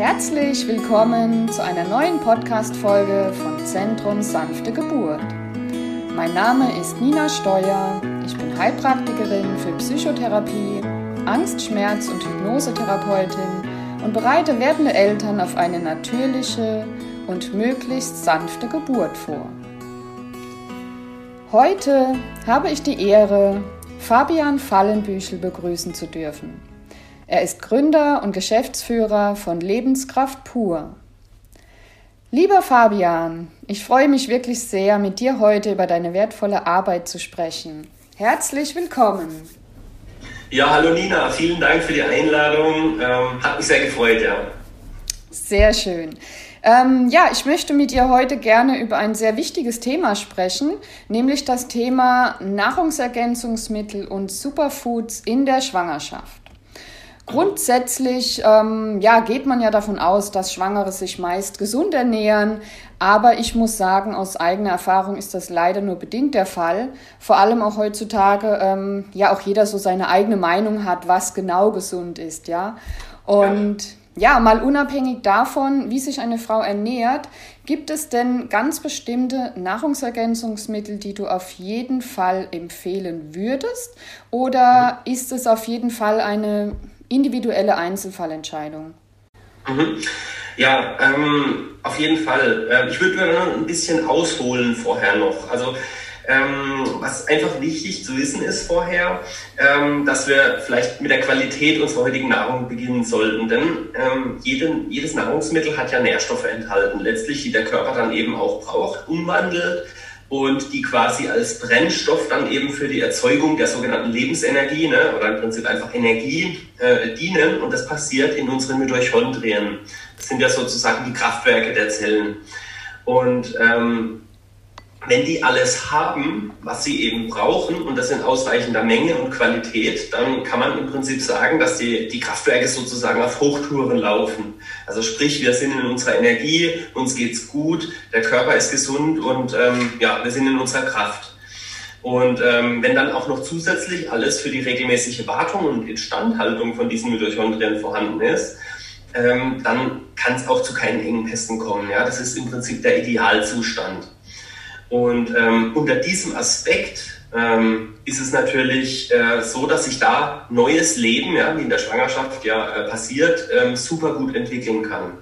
Herzlich willkommen zu einer neuen Podcast-Folge von Zentrum Sanfte Geburt. Mein Name ist Nina Steuer. Ich bin Heilpraktikerin für Psychotherapie, Angst-, Schmerz- und Hypnosetherapeutin und bereite werdende Eltern auf eine natürliche und möglichst sanfte Geburt vor. Heute habe ich die Ehre, Fabian Fallenbüchel begrüßen zu dürfen. Er ist Gründer und Geschäftsführer von Lebenskraft pur. Lieber Fabian, ich freue mich wirklich sehr, mit dir heute über deine wertvolle Arbeit zu sprechen. Herzlich willkommen. Ja, hallo Nina, vielen Dank für die Einladung. Ähm, hat mich sehr gefreut, ja. Sehr schön. Ähm, ja, ich möchte mit dir heute gerne über ein sehr wichtiges Thema sprechen, nämlich das Thema Nahrungsergänzungsmittel und Superfoods in der Schwangerschaft. Grundsätzlich ähm, ja, geht man ja davon aus, dass Schwangere sich meist gesund ernähren. Aber ich muss sagen, aus eigener Erfahrung ist das leider nur bedingt der Fall. Vor allem auch heutzutage, ähm, ja, auch jeder so seine eigene Meinung hat, was genau gesund ist, ja. Und ja, mal unabhängig davon, wie sich eine Frau ernährt, gibt es denn ganz bestimmte Nahrungsergänzungsmittel, die du auf jeden Fall empfehlen würdest? Oder ist es auf jeden Fall eine individuelle Einzelfallentscheidung. Mhm. Ja, ähm, auf jeden Fall. Äh, ich würde ein bisschen ausholen vorher noch. Also ähm, was einfach wichtig zu wissen ist vorher, ähm, dass wir vielleicht mit der Qualität unserer heutigen Nahrung beginnen sollten. Denn ähm, jeden, jedes Nahrungsmittel hat ja Nährstoffe enthalten, letztlich, die der Körper dann eben auch braucht, umwandelt und die quasi als Brennstoff dann eben für die Erzeugung der sogenannten Lebensenergie ne, oder im Prinzip einfach Energie äh, dienen. Und das passiert in unseren Mitochondrien. Das sind ja sozusagen die Kraftwerke der Zellen. Und ähm, wenn die alles haben, was sie eben brauchen, und das in ausreichender Menge und Qualität, dann kann man im Prinzip sagen, dass die, die Kraftwerke sozusagen auf Hochtouren laufen. Also sprich, wir sind in unserer Energie, uns geht's gut, der Körper ist gesund und ähm, ja, wir sind in unserer Kraft. Und ähm, wenn dann auch noch zusätzlich alles für die regelmäßige Wartung und Instandhaltung von diesen Mitochondrien vorhanden ist, ähm, dann kann es auch zu keinen Engpässen kommen. Ja? Das ist im Prinzip der Idealzustand. Und ähm, unter diesem Aspekt ähm, ist es natürlich äh, so, dass sich da neues Leben, ja, wie in der Schwangerschaft ja äh, passiert, ähm, super gut entwickeln kann.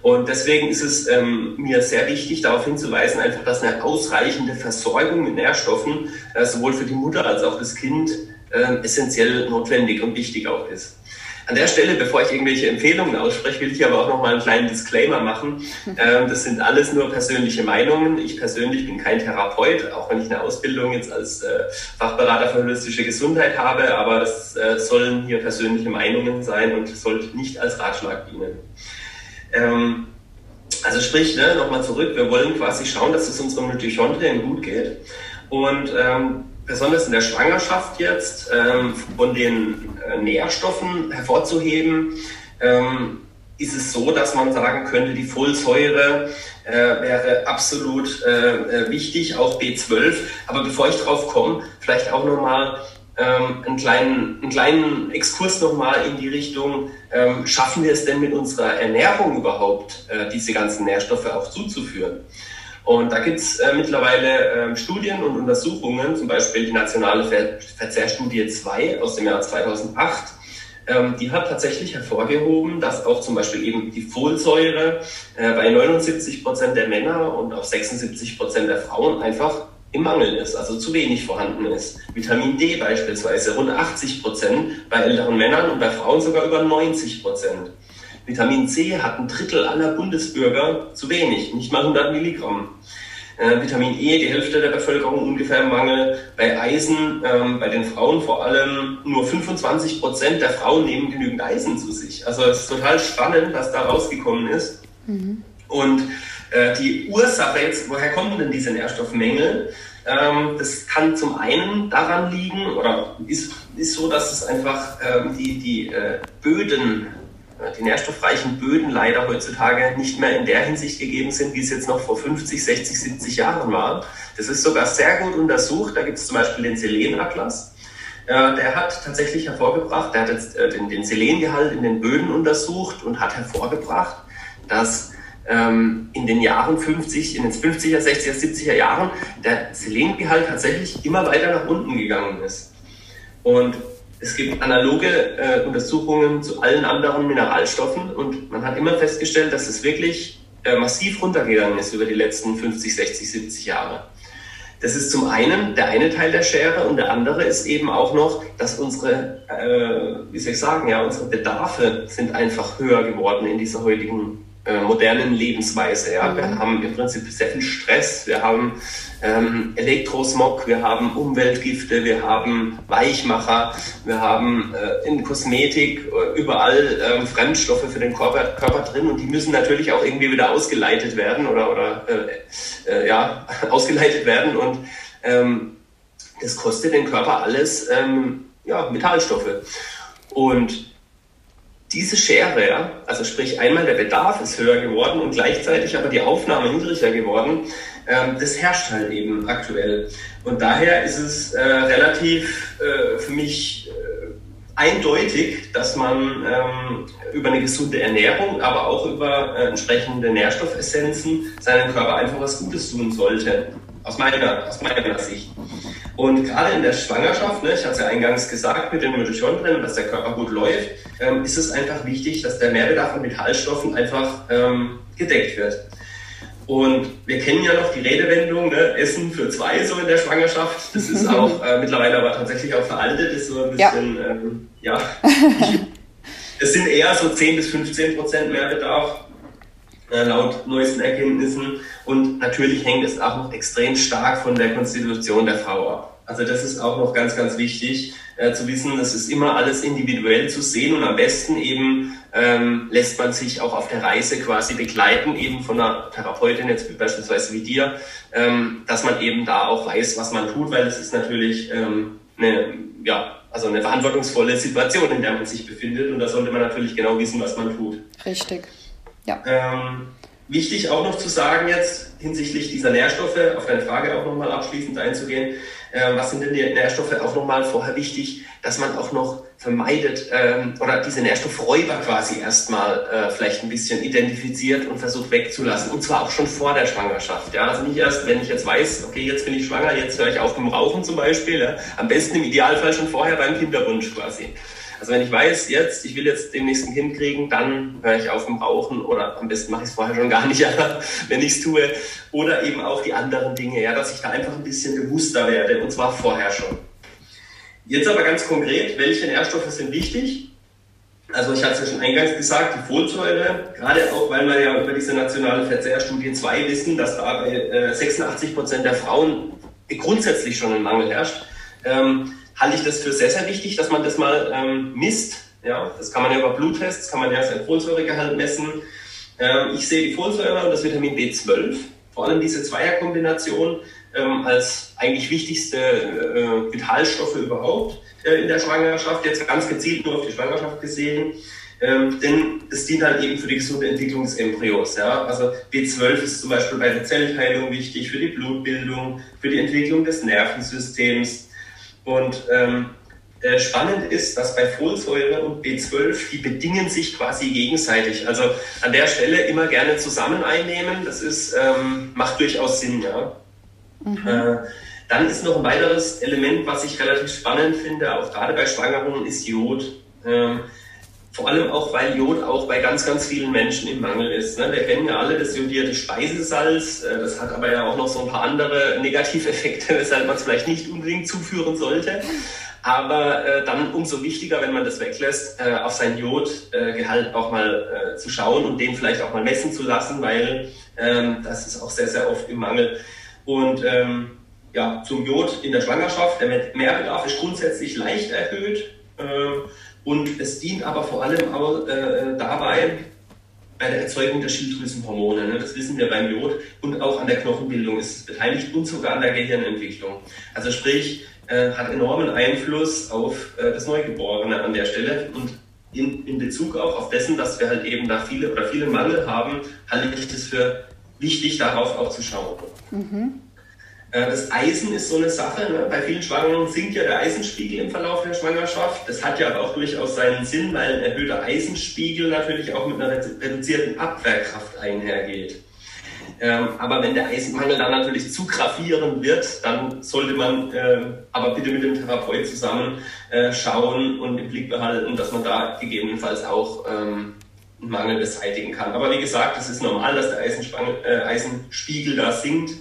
Und deswegen ist es ähm, mir sehr wichtig, darauf hinzuweisen, einfach, dass eine ausreichende Versorgung mit Nährstoffen äh, sowohl für die Mutter als auch das Kind äh, essentiell notwendig und wichtig auch ist. An der Stelle, bevor ich irgendwelche Empfehlungen ausspreche, will ich aber auch noch mal einen kleinen Disclaimer machen. Ähm, das sind alles nur persönliche Meinungen. Ich persönlich bin kein Therapeut, auch wenn ich eine Ausbildung jetzt als äh, Fachberater für holistische Gesundheit habe, aber es äh, sollen hier persönliche Meinungen sein und sollte nicht als Ratschlag dienen. Ähm, also sprich, ne, nochmal zurück, wir wollen quasi schauen, dass es unseren Mitochondrien gut geht. Und ähm, besonders in der Schwangerschaft jetzt ähm, von den äh, Nährstoffen hervorzuheben, ähm, ist es so, dass man sagen könnte, die Folsäure äh, wäre absolut äh, äh wichtig, auch B12. Aber bevor ich drauf komme, vielleicht auch nochmal ähm, einen, kleinen, einen kleinen Exkurs nochmal in die Richtung, ähm, schaffen wir es denn mit unserer Ernährung überhaupt, äh, diese ganzen Nährstoffe auch zuzuführen? Und da gibt es äh, mittlerweile ähm, Studien und Untersuchungen, zum Beispiel die Nationale Ver Verzehrstudie 2 aus dem Jahr 2008. Ähm, die hat tatsächlich hervorgehoben, dass auch zum Beispiel eben die Folsäure äh, bei 79 Prozent der Männer und auch 76 Prozent der Frauen einfach im Mangel ist, also zu wenig vorhanden ist. Vitamin D beispielsweise rund 80 Prozent bei älteren Männern und bei Frauen sogar über 90 Prozent. Vitamin C hat ein Drittel aller Bundesbürger zu wenig, nicht mal 100 Milligramm. Äh, Vitamin E, die Hälfte der Bevölkerung ungefähr im Mangel. Bei Eisen, ähm, bei den Frauen vor allem, nur 25 Prozent der Frauen nehmen genügend Eisen zu sich. Also es ist total spannend, was da rausgekommen ist. Mhm. Und äh, die Ursache jetzt, woher kommen denn diese Nährstoffmängel? Ähm, das kann zum einen daran liegen, oder ist, ist so, dass es einfach ähm, die, die äh, Böden die nährstoffreichen Böden leider heutzutage nicht mehr in der Hinsicht gegeben sind, wie es jetzt noch vor 50, 60, 70 Jahren war. Das ist sogar sehr gut untersucht. Da gibt es zum Beispiel den Selenatlas. äh, der hat tatsächlich hervorgebracht, der hat jetzt äh, den, den Selengehalt in den Böden untersucht und hat hervorgebracht, dass ähm, in den Jahren 50, in den 50er, 60er, 70er Jahren der Selengehalt tatsächlich immer weiter nach unten gegangen ist. Und es gibt analoge äh, Untersuchungen zu allen anderen Mineralstoffen und man hat immer festgestellt, dass es wirklich äh, massiv runtergegangen ist über die letzten 50, 60, 70 Jahre. Das ist zum einen der eine Teil der Schere und der andere ist eben auch noch, dass unsere, äh, wie soll ich sagen, ja, unsere Bedarfe sind einfach höher geworden in dieser heutigen äh, modernen Lebensweise. Ja. Wir mhm. haben im Prinzip sehr viel Stress, wir haben ähm, Elektrosmog, wir haben Umweltgifte, wir haben Weichmacher, wir haben äh, in Kosmetik äh, überall ähm, Fremdstoffe für den Körper, Körper drin und die müssen natürlich auch irgendwie wieder ausgeleitet werden oder, oder äh, äh, ja, ausgeleitet werden und ähm, das kostet den Körper alles ähm, ja, Metallstoffe. Und diese Schere, ja, also sprich einmal der Bedarf ist höher geworden und gleichzeitig aber die Aufnahme niedriger geworden, ähm, das herrscht halt eben aktuell. Und daher ist es äh, relativ äh, für mich äh, eindeutig, dass man ähm, über eine gesunde Ernährung, aber auch über äh, entsprechende Nährstoffessenzen seinem Körper einfach was Gutes tun sollte. Aus meiner, aus meiner Sicht. Und gerade in der Schwangerschaft, ne, ich hatte es ja eingangs gesagt, mit den Mitochondrien, dass der Körper gut läuft, ähm, ist es einfach wichtig, dass der Mehrbedarf an Metallstoffen einfach ähm, gedeckt wird. Und wir kennen ja noch die Redewendung, ne, Essen für zwei so in der Schwangerschaft. Das ist auch äh, mittlerweile aber tatsächlich auch veraltet, ist so ein bisschen, ja, ähm, ja es sind eher so 10 bis 15 Prozent Mehrbedarf äh, laut neuesten Erkenntnissen. Und natürlich hängt es auch noch extrem stark von der Konstitution der Frau ab. Also das ist auch noch ganz, ganz wichtig äh, zu wissen, das ist immer alles individuell zu sehen und am besten eben ähm, lässt man sich auch auf der Reise quasi begleiten, eben von einer Therapeutin, jetzt beispielsweise wie dir, ähm, dass man eben da auch weiß, was man tut, weil es ist natürlich ähm, eine, ja, also eine verantwortungsvolle Situation, in der man sich befindet und da sollte man natürlich genau wissen, was man tut. Richtig. Ja. Ähm, wichtig auch noch zu sagen jetzt hinsichtlich dieser Nährstoffe, auf deine Frage auch nochmal abschließend einzugehen. Äh, was sind denn die Nährstoffe auch nochmal vorher wichtig, dass man auch noch vermeidet ähm, oder diese Nährstoffräuber quasi erstmal äh, vielleicht ein bisschen identifiziert und versucht wegzulassen. Und zwar auch schon vor der Schwangerschaft. Ja? Also nicht erst, wenn ich jetzt weiß, okay, jetzt bin ich schwanger, jetzt höre ich auf mit dem Rauchen zum Beispiel. Ja? Am besten im Idealfall schon vorher beim Kinderwunsch quasi. Also wenn ich weiß, jetzt, ich will jetzt demnächst ein Kind kriegen, dann höre ich auf mit Rauchen oder am besten mache ich es vorher schon gar nicht, wenn ich es tue. Oder eben auch die anderen Dinge, ja, dass ich da einfach ein bisschen bewusster werde und zwar vorher schon. Jetzt aber ganz konkret, welche Nährstoffe sind wichtig? Also ich hatte es ja schon eingangs gesagt, die Folsäure, gerade auch, weil wir ja über diese nationale Verzehrstudie 2 wissen, dass da bei 86 äh, Prozent der Frauen grundsätzlich schon ein Mangel herrscht. Ähm, halte ich das für sehr, sehr wichtig, dass man das mal ähm, misst. Ja, das kann man ja über Bluttests, kann man ja sein Folsäuregehalt messen. Ähm, ich sehe die Folsäure und das Vitamin B12, vor allem diese Zweierkombination, ähm, als eigentlich wichtigste äh, Vitalstoffe überhaupt äh, in der Schwangerschaft, jetzt ganz gezielt nur auf die Schwangerschaft gesehen. Ähm, denn es dient halt eben für die gesunde Entwicklung des Embryos. Ja? Also B12 ist zum Beispiel bei der Zellteilung wichtig, für die Blutbildung, für die Entwicklung des Nervensystems, und ähm, äh, spannend ist, dass bei Folsäure und B12, die bedingen sich quasi gegenseitig. Also an der Stelle immer gerne zusammen einnehmen, das ist, ähm, macht durchaus Sinn. Ja. Mhm. Äh, dann ist noch ein weiteres Element, was ich relativ spannend finde, auch gerade bei Schwangeren, ist Jod. Ähm, vor allem auch, weil Jod auch bei ganz, ganz vielen Menschen im Mangel ist. Ne? Wir kennen ja alle das jodierte Speisesalz. Äh, das hat aber ja auch noch so ein paar andere Negativeffekte, weshalb man es vielleicht nicht unbedingt zuführen sollte. Aber äh, dann umso wichtiger, wenn man das weglässt, äh, auf sein Jodgehalt äh, auch mal äh, zu schauen und den vielleicht auch mal messen zu lassen, weil ähm, das ist auch sehr, sehr oft im Mangel. Und ähm, ja, zum Jod in der Schwangerschaft, der Mehrbedarf ist grundsätzlich leicht erhöht. Und es dient aber vor allem auch äh, dabei, bei der Erzeugung der Schilddrüsenhormone. Ne? Das wissen wir beim Jod. Und auch an der Knochenbildung ist es beteiligt und sogar an der Gehirnentwicklung. Also sprich, äh, hat enormen Einfluss auf äh, das Neugeborene an der Stelle. Und in, in Bezug auch auf dessen, dass wir halt eben da viele oder viele Mangel haben, halte ich das für wichtig, darauf auch zu schauen. Mhm. Äh, das Eisen ist so eine Sache. Ne? Bei vielen Schwangeren sinkt ja der Eisenspiegel im Verlauf der Schwangerschaft. Das hat ja aber auch durchaus seinen Sinn, weil ein erhöhter Eisenspiegel natürlich auch mit einer reduzierten Abwehrkraft einhergeht. Ähm, aber wenn der Eisenmangel dann natürlich zu gravierend wird, dann sollte man äh, aber bitte mit dem Therapeut zusammen äh, schauen und im Blick behalten, dass man da gegebenenfalls auch ähm, einen Mangel beseitigen kann. Aber wie gesagt, es ist normal, dass der äh, Eisenspiegel da sinkt.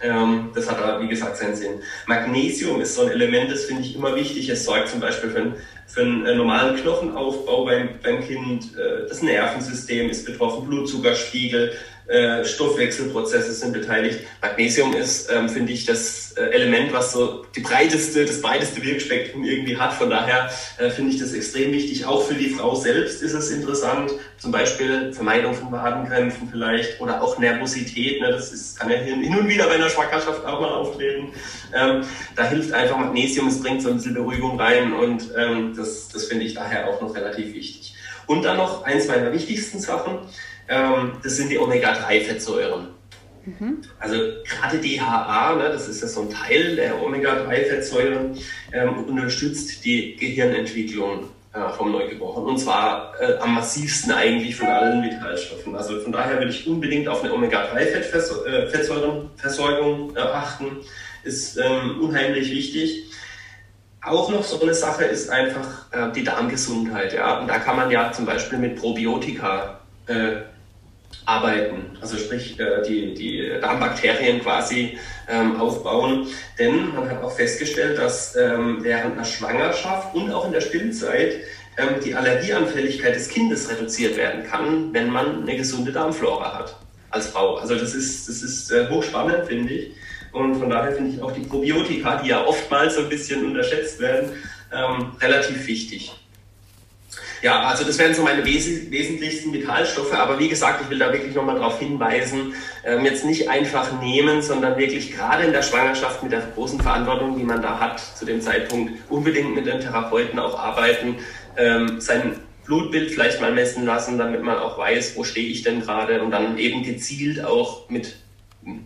Ähm, das hat da, wie gesagt, seinen Sinn. Magnesium ist so ein Element, das finde ich immer wichtig. Es sorgt zum Beispiel für, einen, für einen äh, normalen Knochenaufbau beim, beim Kind. Äh, das Nervensystem ist betroffen, Blutzuckerspiegel, äh, Stoffwechselprozesse sind beteiligt. Magnesium ist, ähm, finde ich, das Element, was so die breiteste, das breiteste Wirkspektrum irgendwie hat. Von daher finde ich das extrem wichtig. Auch für die Frau selbst ist es interessant. Zum Beispiel Vermeidung von Wadenkrämpfen vielleicht oder auch Nervosität. Ne? Das kann ja hin und wieder bei einer Schwangerschaft auch mal auftreten. Ähm, da hilft einfach Magnesium. Es bringt so ein bisschen Beruhigung rein und ähm, das, das finde ich daher auch noch relativ wichtig. Und dann noch eins meiner wichtigsten Sachen ähm, das sind die Omega-3-Fettsäuren. Mhm. Also gerade DHA, ne, das ist ja so ein Teil der Omega-3-Fettsäuren, ähm, unterstützt die Gehirnentwicklung äh, vom Neugeborenen. Und zwar äh, am massivsten eigentlich von allen Vitalstoffen. Also von daher würde ich unbedingt auf eine Omega-3-Fettversorgung äh, achten. Ist ähm, unheimlich wichtig. Auch noch so eine Sache ist einfach äh, die Darmgesundheit. Ja? Und da kann man ja zum Beispiel mit Probiotika äh, arbeiten, also sprich äh, die, die Darmbakterien quasi ähm, aufbauen. Denn man hat auch festgestellt, dass ähm, während einer Schwangerschaft und auch in der Stillzeit ähm, die Allergieanfälligkeit des Kindes reduziert werden kann, wenn man eine gesunde Darmflora hat als Frau. Also das ist, das ist äh, hochspannend, finde ich. Und von daher finde ich auch die Probiotika, die ja oftmals so ein bisschen unterschätzt werden, ähm, relativ wichtig. Ja, also das wären so meine wes wesentlichsten Vitalstoffe. Aber wie gesagt, ich will da wirklich nochmal darauf hinweisen, ähm, jetzt nicht einfach nehmen, sondern wirklich gerade in der Schwangerschaft mit der großen Verantwortung, die man da hat, zu dem Zeitpunkt unbedingt mit den Therapeuten auch arbeiten, ähm, sein Blutbild vielleicht mal messen lassen, damit man auch weiß, wo stehe ich denn gerade und dann eben gezielt auch mit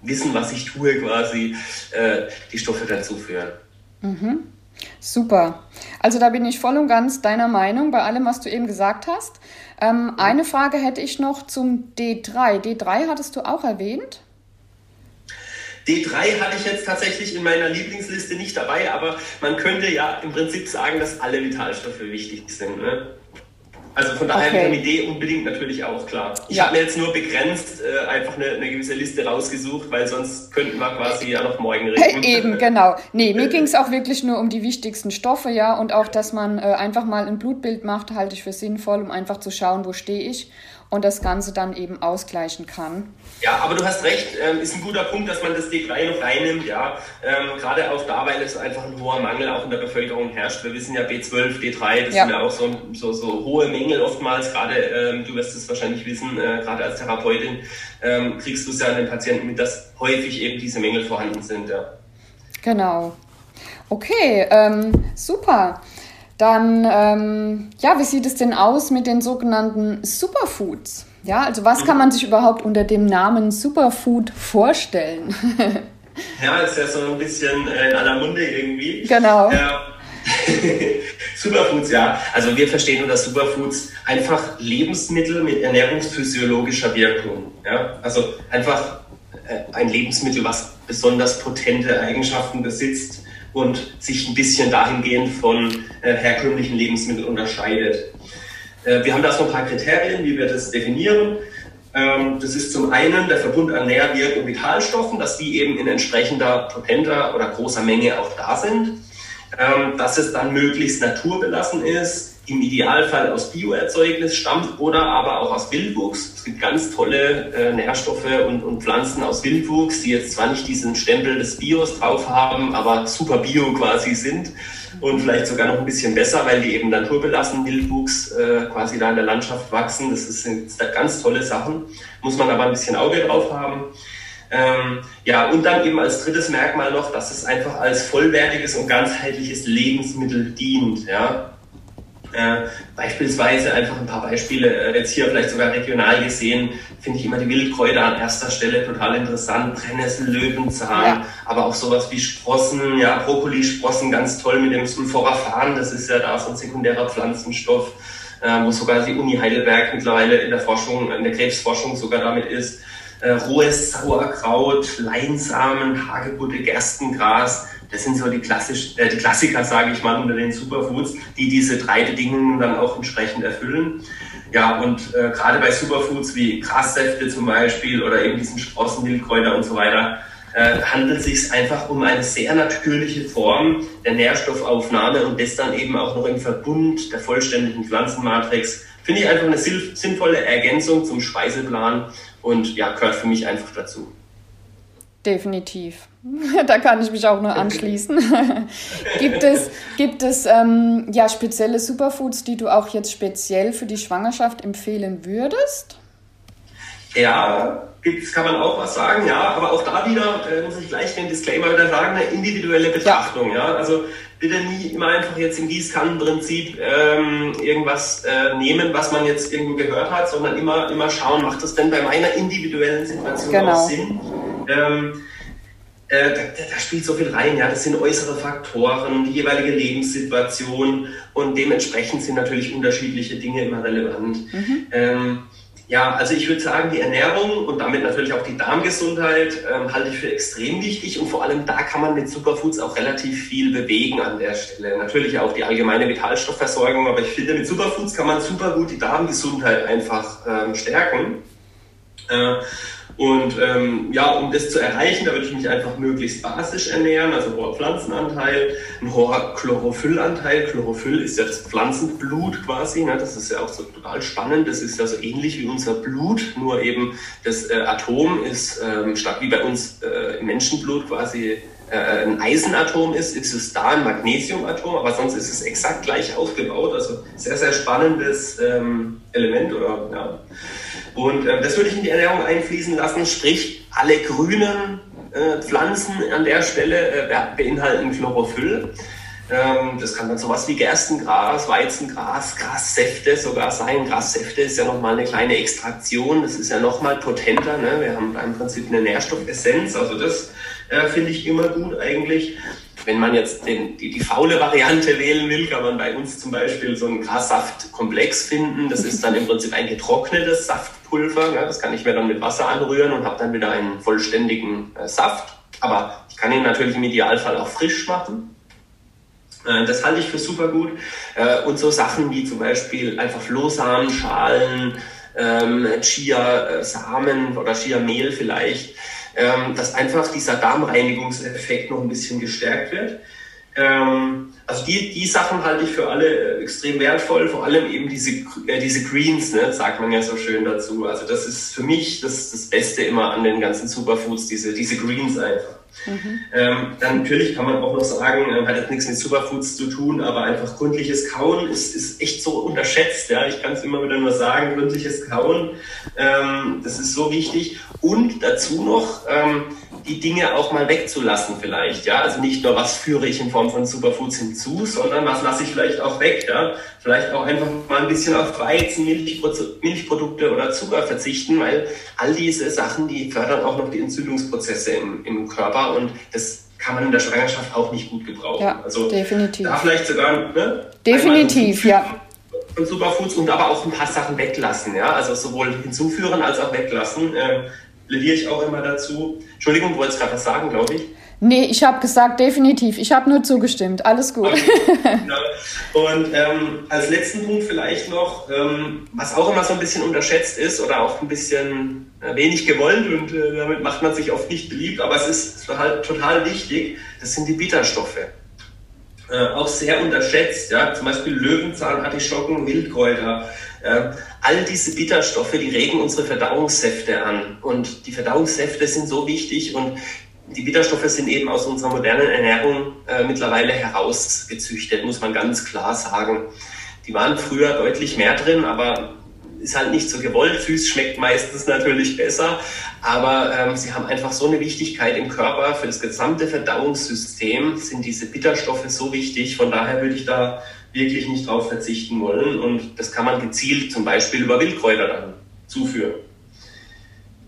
Wissen, was ich tue, quasi äh, die Stoffe dann zuführen. Mhm. Super. Also da bin ich voll und ganz deiner Meinung bei allem, was du eben gesagt hast. Ähm, eine Frage hätte ich noch zum D3. D3 hattest du auch erwähnt? D3 hatte ich jetzt tatsächlich in meiner Lieblingsliste nicht dabei, aber man könnte ja im Prinzip sagen, dass alle Vitalstoffe wichtig sind. Ne? Also von daher okay. Vitamin D unbedingt natürlich auch, klar. Ich ja. habe mir jetzt nur begrenzt äh, einfach eine, eine, gewisse Liste rausgesucht, weil sonst könnten wir quasi ja noch morgen reden. Eben, genau. Nee, mir ging es auch wirklich nur um die wichtigsten Stoffe, ja, und auch, dass man äh, einfach mal ein Blutbild macht, halte ich für sinnvoll, um einfach zu schauen, wo stehe ich und das Ganze dann eben ausgleichen kann. Ja, aber du hast recht, ähm, ist ein guter Punkt, dass man das D3 noch reinnimmt, ja. Ähm, Gerade auch da, weil es einfach ein hoher Mangel auch in der Bevölkerung herrscht. Wir wissen ja B12, D3, das ja. sind ja auch so, so, so hohe Mängel oftmals. Gerade, ähm, du wirst es wahrscheinlich wissen, äh, gerade als Therapeutin ähm, kriegst du es ja an den Patienten mit, dass häufig eben diese Mängel vorhanden sind, ja. Genau. Okay, ähm, super. Dann, ähm, ja, wie sieht es denn aus mit den sogenannten Superfoods? Ja, also was kann man sich überhaupt unter dem Namen Superfood vorstellen? ja, ist ja so ein bisschen äh, in aller Munde irgendwie. Genau. Ja. Superfoods, ja. Also wir verstehen unter Superfoods einfach Lebensmittel mit ernährungsphysiologischer Wirkung. Ja? Also einfach äh, ein Lebensmittel, was besonders potente Eigenschaften besitzt und sich ein bisschen dahingehend von äh, herkömmlichen Lebensmitteln unterscheidet. Äh, wir haben da so ein paar Kriterien, wie wir das definieren. Ähm, das ist zum einen der Verbund an Nährwirk- und Vitalstoffen, dass die eben in entsprechender potenter oder großer Menge auch da sind. Ähm, dass es dann möglichst naturbelassen ist, im Idealfall aus Bioerzeugnis stammt oder aber auch aus Wildwuchs. Es gibt ganz tolle äh, Nährstoffe und, und, Pflanzen aus Wildwuchs, die jetzt zwar nicht diesen Stempel des Bios drauf haben, aber super Bio quasi sind und vielleicht sogar noch ein bisschen besser, weil die eben naturbelassen Wildwuchs äh, quasi da in der Landschaft wachsen. Das, sind ganz tolle Sachen, muss man aber ein bisschen Auge drauf haben. Ähm, ja, und dann eben als drittes Merkmal noch, dass es einfach als vollwertiges und ganzheitliches Lebensmittel dient. Ja? Äh, beispielsweise einfach ein paar Beispiele, äh, jetzt hier vielleicht sogar regional gesehen, finde ich immer die Wildkräuter an erster Stelle total interessant. Brennnessel, Löwenzahn, ja. aber auch sowas wie Sprossen, ja, Brokkolisprossen ganz toll mit dem Sulforaphan, das ist ja da so ein sekundärer Pflanzenstoff, äh, wo sogar die Uni Heidelberg mittlerweile in der Forschung, in der Krebsforschung sogar damit ist. Äh, rohes Sauerkraut, Leinsamen, Hagebutte, Gerstengras, das sind so die, klassisch, äh, die Klassiker, sage ich mal, unter den Superfoods, die diese drei Bedingungen dann auch entsprechend erfüllen. Ja, und äh, gerade bei Superfoods wie Grassäfte zum Beispiel oder eben diesen Sprossen, und so weiter, äh, handelt es sich einfach um eine sehr natürliche Form der Nährstoffaufnahme und das dann eben auch noch im Verbund der vollständigen Pflanzenmatrix. Finde ich einfach eine sinnvolle Ergänzung zum Speiseplan und ja, gehört für mich einfach dazu. Definitiv. Da kann ich mich auch nur anschließen. gibt es, gibt es ähm, ja, spezielle Superfoods, die du auch jetzt speziell für die Schwangerschaft empfehlen würdest? Ja, gibt's, kann man auch was sagen, ja, aber auch da wieder äh, muss ich gleich den Disclaimer wieder sagen, eine individuelle Betrachtung, ja. Also bitte nie immer einfach jetzt im Gießkannenprinzip ähm, irgendwas äh, nehmen, was man jetzt irgendwo gehört hat, sondern immer, immer schauen, macht das denn bei meiner individuellen Situation genau. auch Sinn? Ähm, äh, da, da, spielt so viel rein, ja. Das sind äußere Faktoren, die jeweilige Lebenssituation und dementsprechend sind natürlich unterschiedliche Dinge immer relevant. Mhm. Ähm, ja, also ich würde sagen, die Ernährung und damit natürlich auch die Darmgesundheit ähm, halte ich für extrem wichtig und vor allem da kann man mit Superfoods auch relativ viel bewegen an der Stelle. Natürlich auch die allgemeine Vitalstoffversorgung, aber ich finde, mit Superfoods kann man super gut die Darmgesundheit einfach ähm, stärken. Äh, und ähm, ja, um das zu erreichen, da würde ich mich einfach möglichst basisch ernähren, also hoher Pflanzenanteil, ein hoher Chlorophyllanteil. Chlorophyll ist ja das Pflanzenblut quasi, ne? das ist ja auch so total spannend. Das ist ja so ähnlich wie unser Blut, nur eben das äh, Atom ist ähm, statt wie bei uns äh, im Menschenblut quasi äh, ein Eisenatom ist, ist es da ein Magnesiumatom, aber sonst ist es exakt gleich aufgebaut. Also sehr, sehr spannendes ähm, Element oder ja. Und äh, das würde ich in die Ernährung einfließen lassen, sprich alle grünen äh, Pflanzen an der Stelle äh, beinhalten Chlorophyll. Ähm, das kann dann sowas wie Gerstengras, Weizengras, Grassäfte sogar sein. Grassäfte ist ja nochmal eine kleine Extraktion, das ist ja nochmal potenter. Ne? Wir haben da im Prinzip eine Nährstoffessenz, also das äh, finde ich immer gut eigentlich. Wenn man jetzt den, die, die faule Variante wählen will, kann man bei uns zum Beispiel so einen Grassaftkomplex finden. Das ist dann im Prinzip ein getrocknetes Saftpulver. Ja, das kann ich mir dann mit Wasser anrühren und habe dann wieder einen vollständigen äh, Saft. Aber ich kann ihn natürlich im Idealfall auch frisch machen. Äh, das halte ich für super gut. Äh, und so Sachen wie zum Beispiel einfach Flohsamen, Schalen, ähm, Chia-Samen oder Chia-Mehl vielleicht ähm, dass einfach dieser Darmreinigungseffekt noch ein bisschen gestärkt wird. Ähm, also die, die Sachen halte ich für alle extrem wertvoll, vor allem eben diese, äh, diese Greens, ne, sagt man ja so schön dazu. Also das ist für mich das, das Beste immer an den ganzen Superfoods, diese, diese Greens einfach. Mhm. Ähm, dann natürlich kann man auch noch sagen, äh, hat jetzt nichts mit Superfoods zu tun, aber einfach gründliches Kauen ist, ist echt so unterschätzt. Ja? Ich kann es immer wieder nur sagen, gründliches Kauen, ähm, das ist so wichtig. Und dazu noch ähm, die Dinge auch mal wegzulassen vielleicht. Ja? Also nicht nur, was führe ich in Form von Superfoods hinzu, sondern was lasse ich vielleicht auch weg. Ja? Vielleicht auch einfach mal ein bisschen auf Weizen, Milchprodukte oder Zucker verzichten, weil all diese Sachen, die fördern auch noch die Entzündungsprozesse im, im Körper und das kann man in der Schwangerschaft auch nicht gut gebrauchen. Ja, also definitiv. Da vielleicht sogar ne, definitiv, ja. Von Superfoods und aber auch ein paar Sachen weglassen, ja, also sowohl hinzuführen als auch weglassen. Äh, plädiere ich auch immer dazu. Entschuldigung, du wolltest gerade was sagen, glaube ich. Nee, ich habe gesagt, definitiv. Ich habe nur zugestimmt. Alles gut. Genau. Und ähm, als letzten Punkt vielleicht noch, ähm, was auch immer so ein bisschen unterschätzt ist oder auch ein bisschen äh, wenig gewollt und äh, damit macht man sich oft nicht beliebt, aber es ist halt total wichtig, das sind die Bitterstoffe. Äh, auch sehr unterschätzt, ja, zum Beispiel Löwenzahn, Artischocken, Wildkräuter. Äh, all diese Bitterstoffe, die regen unsere Verdauungssäfte an. Und die Verdauungssäfte sind so wichtig und die Bitterstoffe sind eben aus unserer modernen Ernährung äh, mittlerweile herausgezüchtet, muss man ganz klar sagen. Die waren früher deutlich mehr drin, aber ist halt nicht so gewollt. Süß schmeckt meistens natürlich besser, aber ähm, sie haben einfach so eine Wichtigkeit im Körper. Für das gesamte Verdauungssystem sind diese Bitterstoffe so wichtig. Von daher würde ich da wirklich nicht drauf verzichten wollen. Und das kann man gezielt zum Beispiel über Wildkräuter dann zuführen.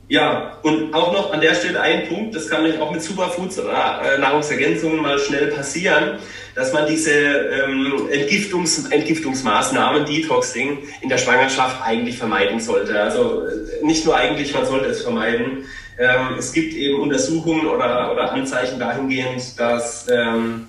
Ja, und auch noch an der Stelle ein Punkt, das kann nämlich auch mit Superfoods oder äh, Nahrungsergänzungen mal schnell passieren, dass man diese ähm, Entgiftungs Entgiftungsmaßnahmen, Detoxing in der Schwangerschaft eigentlich vermeiden sollte. Also äh, nicht nur eigentlich, man sollte es vermeiden. Ähm, es gibt eben Untersuchungen oder, oder Anzeichen dahingehend, dass ähm,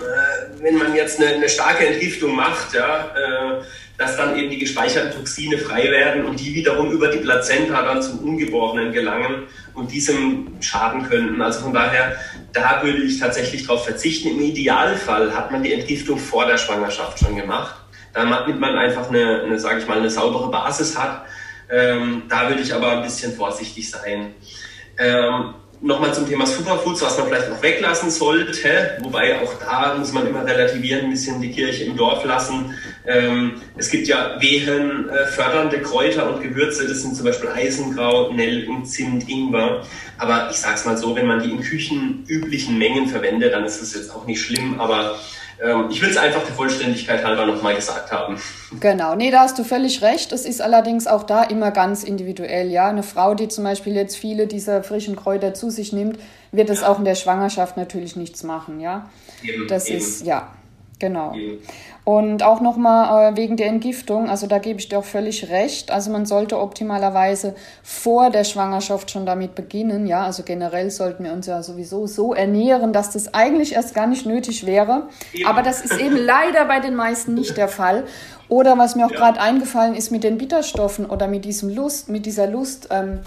äh, wenn man jetzt eine, eine, starke Entgiftung macht, ja, äh, dass dann eben die gespeicherten Toxine frei werden und die wiederum über die Plazenta dann zum Ungeborenen gelangen und diesem schaden könnten. Also von daher, da würde ich tatsächlich darauf verzichten. Im Idealfall hat man die Entgiftung vor der Schwangerschaft schon gemacht, damit man einfach eine, eine sage ich mal, eine saubere Basis hat. Ähm, da würde ich aber ein bisschen vorsichtig sein. Ähm, Nochmal zum Thema Superfoods, was man vielleicht auch weglassen sollte, wobei auch da muss man immer relativieren, ein bisschen die Kirche im Dorf lassen. Ähm, es gibt ja Wehen, äh, fördernde Kräuter und Gewürze, das sind zum Beispiel Eisenkraut, Nelken, Zimt, Ingwer. Aber ich sag's mal so, wenn man die in küchenüblichen Mengen verwendet, dann ist das jetzt auch nicht schlimm, aber ich will es einfach der Vollständigkeit halber nochmal gesagt haben. Genau, nee, da hast du völlig recht. Es ist allerdings auch da immer ganz individuell. Ja, eine Frau, die zum Beispiel jetzt viele dieser frischen Kräuter zu sich nimmt, wird es ja. auch in der Schwangerschaft natürlich nichts machen. Ja, eben, das eben. ist ja genau. Und auch nochmal äh, wegen der Entgiftung, also da gebe ich dir auch völlig recht. Also man sollte optimalerweise vor der Schwangerschaft schon damit beginnen. Ja, also generell sollten wir uns ja sowieso so ernähren, dass das eigentlich erst gar nicht nötig wäre. Ja. Aber das ist eben leider bei den meisten nicht der Fall. Oder was mir auch ja. gerade eingefallen ist mit den Bitterstoffen oder mit diesem Lust, mit dieser Lust. Ähm,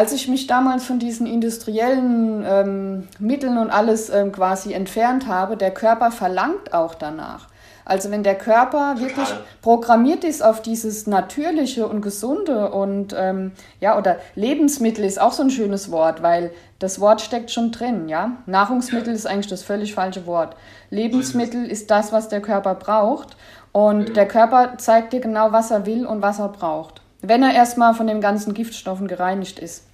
als ich mich damals von diesen industriellen ähm, Mitteln und alles ähm, quasi entfernt habe, der Körper verlangt auch danach. Also wenn der Körper wirklich programmiert ist auf dieses Natürliche und Gesunde und ähm, ja, oder Lebensmittel ist auch so ein schönes Wort, weil das Wort steckt schon drin, ja. Nahrungsmittel ist eigentlich das völlig falsche Wort. Lebensmittel ist das, was der Körper braucht. Und genau. der Körper zeigt dir genau, was er will und was er braucht. Wenn er erstmal von den ganzen Giftstoffen gereinigt ist.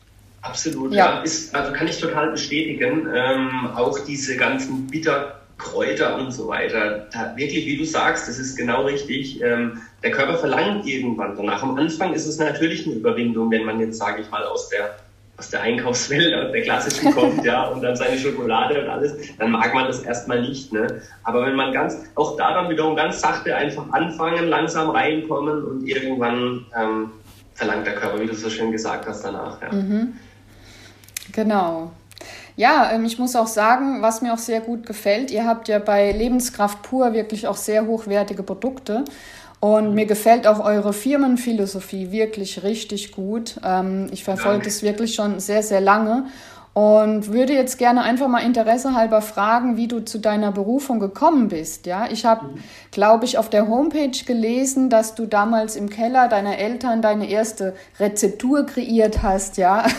Absolut, ja. ja. Ist, also kann ich total bestätigen. Ähm, auch diese ganzen bitter Kräuter und so weiter. Da, wirklich, wie du sagst, das ist genau richtig. Ähm, der Körper verlangt irgendwann danach. Am Anfang ist es natürlich eine Überwindung, wenn man jetzt, sage ich mal, aus der aus der Einkaufswelt, aus der klassischen kommt, ja, und dann seine Schokolade und alles, dann mag man das erstmal nicht, ne. Aber wenn man ganz, auch da dann wiederum ganz sachte einfach anfangen, langsam reinkommen und irgendwann ähm, verlangt der Körper, wie du so schön gesagt hast, danach, ja. Mhm. Genau. Ja, ähm, ich muss auch sagen, was mir auch sehr gut gefällt, ihr habt ja bei Lebenskraft pur wirklich auch sehr hochwertige Produkte. Und mir gefällt auch eure Firmenphilosophie wirklich richtig gut. Ähm, ich verfolge das wirklich schon sehr, sehr lange und würde jetzt gerne einfach mal Interesse halber fragen, wie du zu deiner Berufung gekommen bist. Ja, ich habe, mhm. glaube ich, auf der Homepage gelesen, dass du damals im Keller deiner Eltern deine erste Rezeptur kreiert hast. Ja.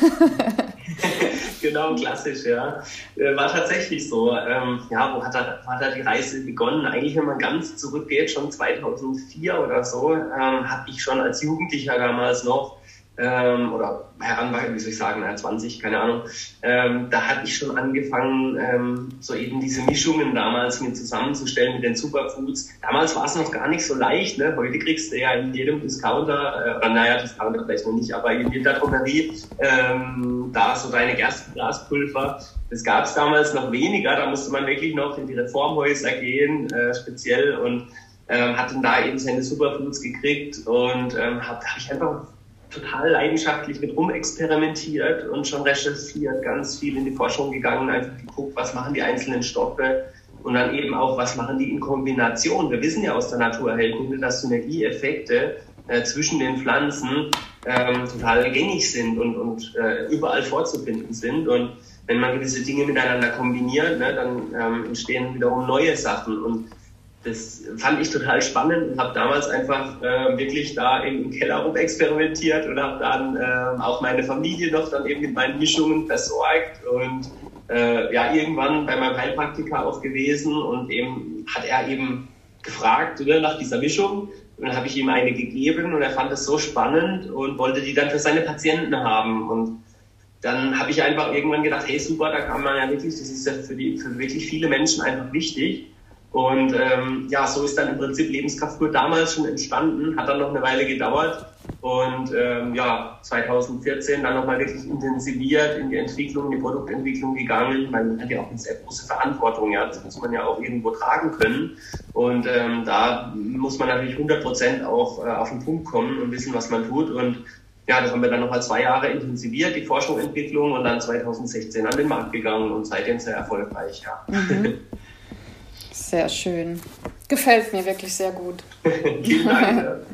genau, klassisch, ja. Äh, war tatsächlich so. Ähm, ja, wo hat da, hat da die Reise begonnen? Eigentlich, wenn man ganz zurückgeht, schon 2004 oder so, ähm, habe ich schon als Jugendlicher damals noch ähm, oder heranwachsen, wie soll ich sagen, 20, keine Ahnung, ähm, da hatte ich schon angefangen, ähm, so eben diese Mischungen damals mir zusammenzustellen mit den Superfoods. Damals war es noch gar nicht so leicht, ne? Heute kriegst du ja in jedem Discounter, äh, oder naja, Discounter vielleicht noch nicht, aber in jeder Drogerie ähm, da so deine Gerstenglaspulver. Das gab es damals noch weniger, da musste man wirklich noch in die Reformhäuser gehen, äh, speziell und ähm, hat dann da eben seine Superfoods gekriegt und ähm, habe hab ich einfach total leidenschaftlich mit rumexperimentiert und schon recherchiert, ganz viel in die Forschung gegangen, einfach geguckt, was machen die einzelnen Stoffe und dann eben auch, was machen die in Kombination. Wir wissen ja aus der Naturheilkunde, dass Synergieeffekte äh, zwischen den Pflanzen ähm, total gängig sind und, und äh, überall vorzufinden sind. Und wenn man gewisse Dinge miteinander kombiniert, ne, dann ähm, entstehen wiederum neue Sachen. Und das fand ich total spannend und habe damals einfach äh, wirklich da im Keller rum experimentiert und habe dann äh, auch meine Familie noch dann eben mit meinen Mischungen versorgt und äh, ja irgendwann bei meinem Heilpraktiker auch gewesen und eben hat er eben gefragt oder, nach dieser Mischung und dann habe ich ihm eine gegeben und er fand das so spannend und wollte die dann für seine Patienten haben und dann habe ich einfach irgendwann gedacht, hey super, da kann man ja wirklich, das ist ja für, die, für wirklich viele Menschen einfach wichtig Und ähm, ja, so ist dann im Prinzip Lebenskraftkur damals schon entstanden, hat dann noch eine Weile gedauert. Und ähm, ja, 2014 dann nochmal wirklich intensiviert in die Entwicklung, in die Produktentwicklung gegangen. Man hat ja auch eine sehr große Verantwortung, ja, das muss man ja auch irgendwo tragen können. Und ähm, da muss man natürlich 100 Prozent auch äh, auf den Punkt kommen und wissen, was man tut. Und ja, das haben wir dann nochmal zwei Jahre intensiviert, die Forschung, Entwicklung und dann 2016 an den Markt gegangen und seitdem sehr erfolgreich, ja. Mhm. Sehr schön. Gefällt mir wirklich sehr gut.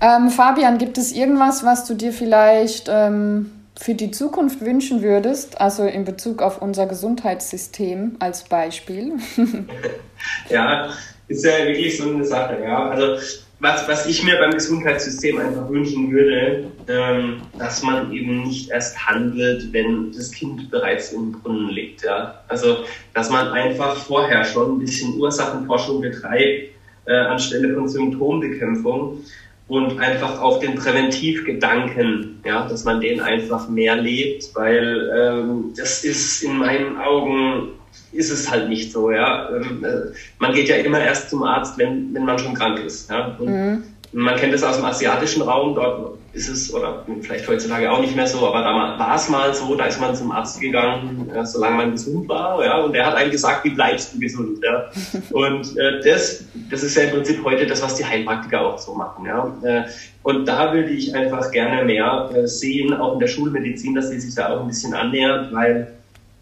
Ähm, Fabian, gibt es irgendwas, was du dir vielleicht ähm, für die Zukunft wünschen würdest, also in Bezug auf unser Gesundheitssystem als Beispiel? ja, ist ja wirklich so eine Sache. Ja. Also was, was ich mir beim Gesundheitssystem einfach wünschen würde, ähm, dass man eben nicht erst handelt, wenn das Kind bereits im Brunnen liegt. Ja? Also, dass man einfach vorher schon ein bisschen Ursachenforschung betreibt, äh, anstelle von Symptombekämpfung und einfach auch den Präventivgedanken, ja, dass man den einfach mehr lebt, weil ähm, das ist in meinen Augen ist es halt nicht so, ja. Ähm, äh, man geht ja immer erst zum Arzt, wenn, wenn man schon krank ist, ja. Und mhm. Man kennt es aus dem asiatischen Raum, dort ist es, oder vielleicht heutzutage auch nicht mehr so, aber da war es mal so, da ist man zum Arzt gegangen, ja, solange man gesund war, ja, und der hat einem gesagt, wie bleibst du gesund, ja. Und äh, das, das ist ja im Prinzip heute das, was die Heilpraktiker auch so machen, ja. Äh, und da würde ich einfach gerne mehr äh, sehen, auch in der Schulmedizin, dass die sich da auch ein bisschen annähert, weil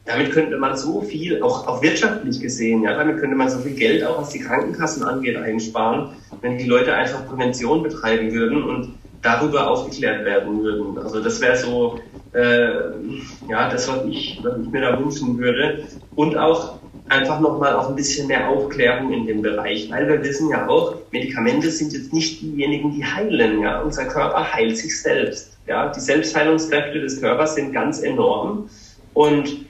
damit könnte man so viel, auch, auch wirtschaftlich gesehen, ja, damit könnte man so viel Geld auch was die Krankenkassen angeht einsparen, wenn die Leute einfach Prävention betreiben würden und darüber aufgeklärt werden würden. Also das wäre so, äh, ja, das, was ich, was ich mir da wünschen würde. Und auch einfach nochmal auch ein bisschen mehr Aufklärung in dem Bereich, weil wir wissen ja auch, Medikamente sind jetzt nicht diejenigen, die heilen, ja. Unser Körper heilt sich selbst, ja. Die Selbstheilungskräfte des Körpers sind ganz enorm und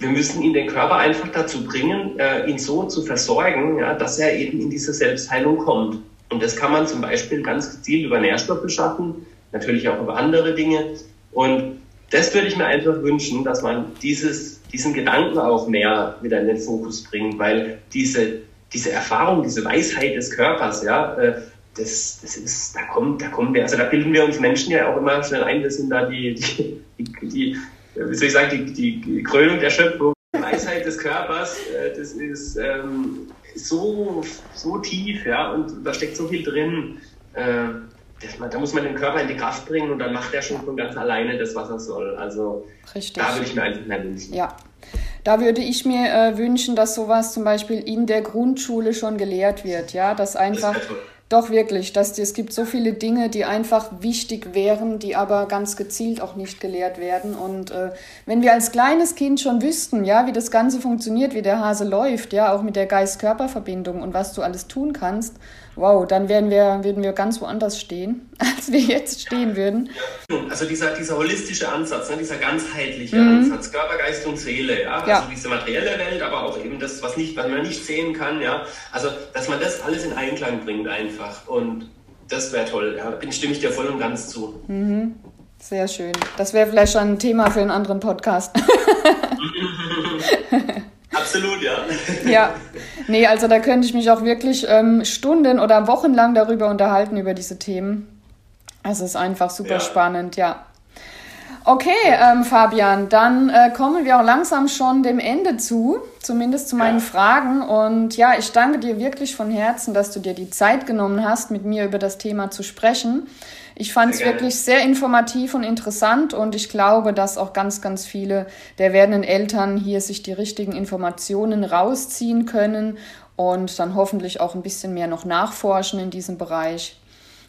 wir müssen ihn den Körper einfach dazu bringen, äh, ihn so zu versorgen, ja, dass er eben in diese Selbstheilung kommt. Und das kann man zum Beispiel ganz gezielt über Nährstoffe schaffen, natürlich auch über andere Dinge. Und das würde ich mir einfach wünschen, dass man dieses, diesen Gedanken auch mehr wieder in den Fokus bringt, weil diese, diese Erfahrung, diese Weisheit des Körpers, ja, äh, das, das ist, da kommen, da kommen wir, also da bilden wir uns Menschen ja auch immer schnell ein, wir sind da die, die, die, die wie soll ich sagen, die, die, die Krönung der Schöpfung, die Weisheit des Körpers, äh, das ist ähm, so, so tief, ja, und da steckt so viel drin. Äh, man, da muss man den Körper in die Kraft bringen und dann macht er schon von ganz alleine das, was er soll. Also Richtig. da würde ich mir einfach mehr wünschen. Ja. Da würde ich mir äh, wünschen, dass sowas zum Beispiel in der Grundschule schon gelehrt wird, ja, dass einfach das doch wirklich, dass es gibt so viele Dinge, die einfach wichtig wären, die aber ganz gezielt auch nicht gelehrt werden. Und äh, wenn wir als kleines Kind schon wüssten, ja, wie das Ganze funktioniert, wie der Hase läuft, ja, auch mit der Geist-Körper-Verbindung und was du alles tun kannst, wow, dann wären wir, würden wir ganz woanders stehen, als wir jetzt stehen würden. Also dieser, dieser holistische Ansatz, ne, dieser ganzheitliche mhm. Ansatz, Körper, Geist und Seele, ja? ja, also diese materielle Welt, aber auch eben das, was, nicht, was man nicht sehen kann, ja, also dass man das alles in Einklang bringt einfach und das wäre toll, ja, da stimme ich dir voll und ganz zu. Mhm. Sehr schön. Das wäre vielleicht schon ein Thema für einen anderen Podcast. Absolut, ja. ja, nee, also da könnte ich mich auch wirklich ähm, Stunden oder Wochen lang darüber unterhalten, über diese Themen. Es ist einfach super ja. spannend, ja. Okay, ähm, Fabian, dann äh, kommen wir auch langsam schon dem Ende zu, zumindest zu meinen ja. Fragen. Und ja, ich danke dir wirklich von Herzen, dass du dir die Zeit genommen hast, mit mir über das Thema zu sprechen. Ich fand es wirklich sehr informativ und interessant und ich glaube, dass auch ganz, ganz viele der werdenden Eltern hier sich die richtigen Informationen rausziehen können und dann hoffentlich auch ein bisschen mehr noch nachforschen in diesem Bereich.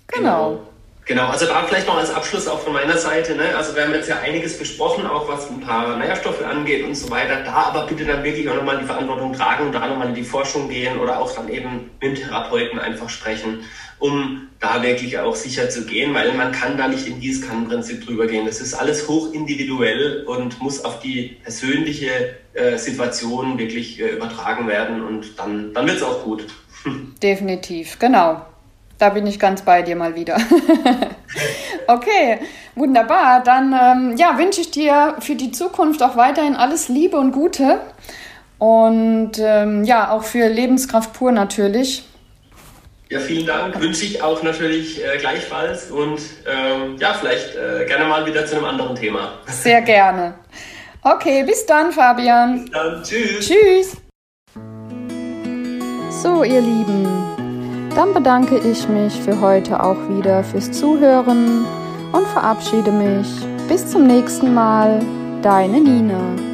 Genau. genau. Genau, also da vielleicht noch als Abschluss auch von meiner Seite. Ne? Also wir haben jetzt ja einiges besprochen, auch was ein paar Nährstoffe angeht und so weiter. Da aber bitte dann wirklich auch nochmal die Verantwortung tragen und da nochmal in die Forschung gehen oder auch dann eben mit Therapeuten einfach sprechen, um da wirklich auch sicher zu gehen, weil man kann da nicht im Gießkannenprinzip drüber gehen. Das ist alles hoch individuell und muss auf die persönliche äh, Situation wirklich äh, übertragen werden und dann, dann wird es auch gut. Definitiv, genau. Da bin ich ganz bei dir mal wieder. okay, wunderbar. Dann ähm, ja, wünsche ich dir für die Zukunft auch weiterhin alles Liebe und Gute. und ähm, ja, auch für Lebenskraft pur natürlich. Ja, vielen Dank. Wünsche ich auch natürlich äh, gleichfalls und ähm, ja, vielleicht äh, gerne mal wieder zu einem anderen Thema. Sehr gerne. Okay, bis dann, Fabian. Bis dann. Tschüss. Tschüss. So, ihr Lieben, dann bedanke ich mich für heute auch wieder fürs Zuhören und verabschiede mich. Bis zum nächsten Mal. Deine Nina.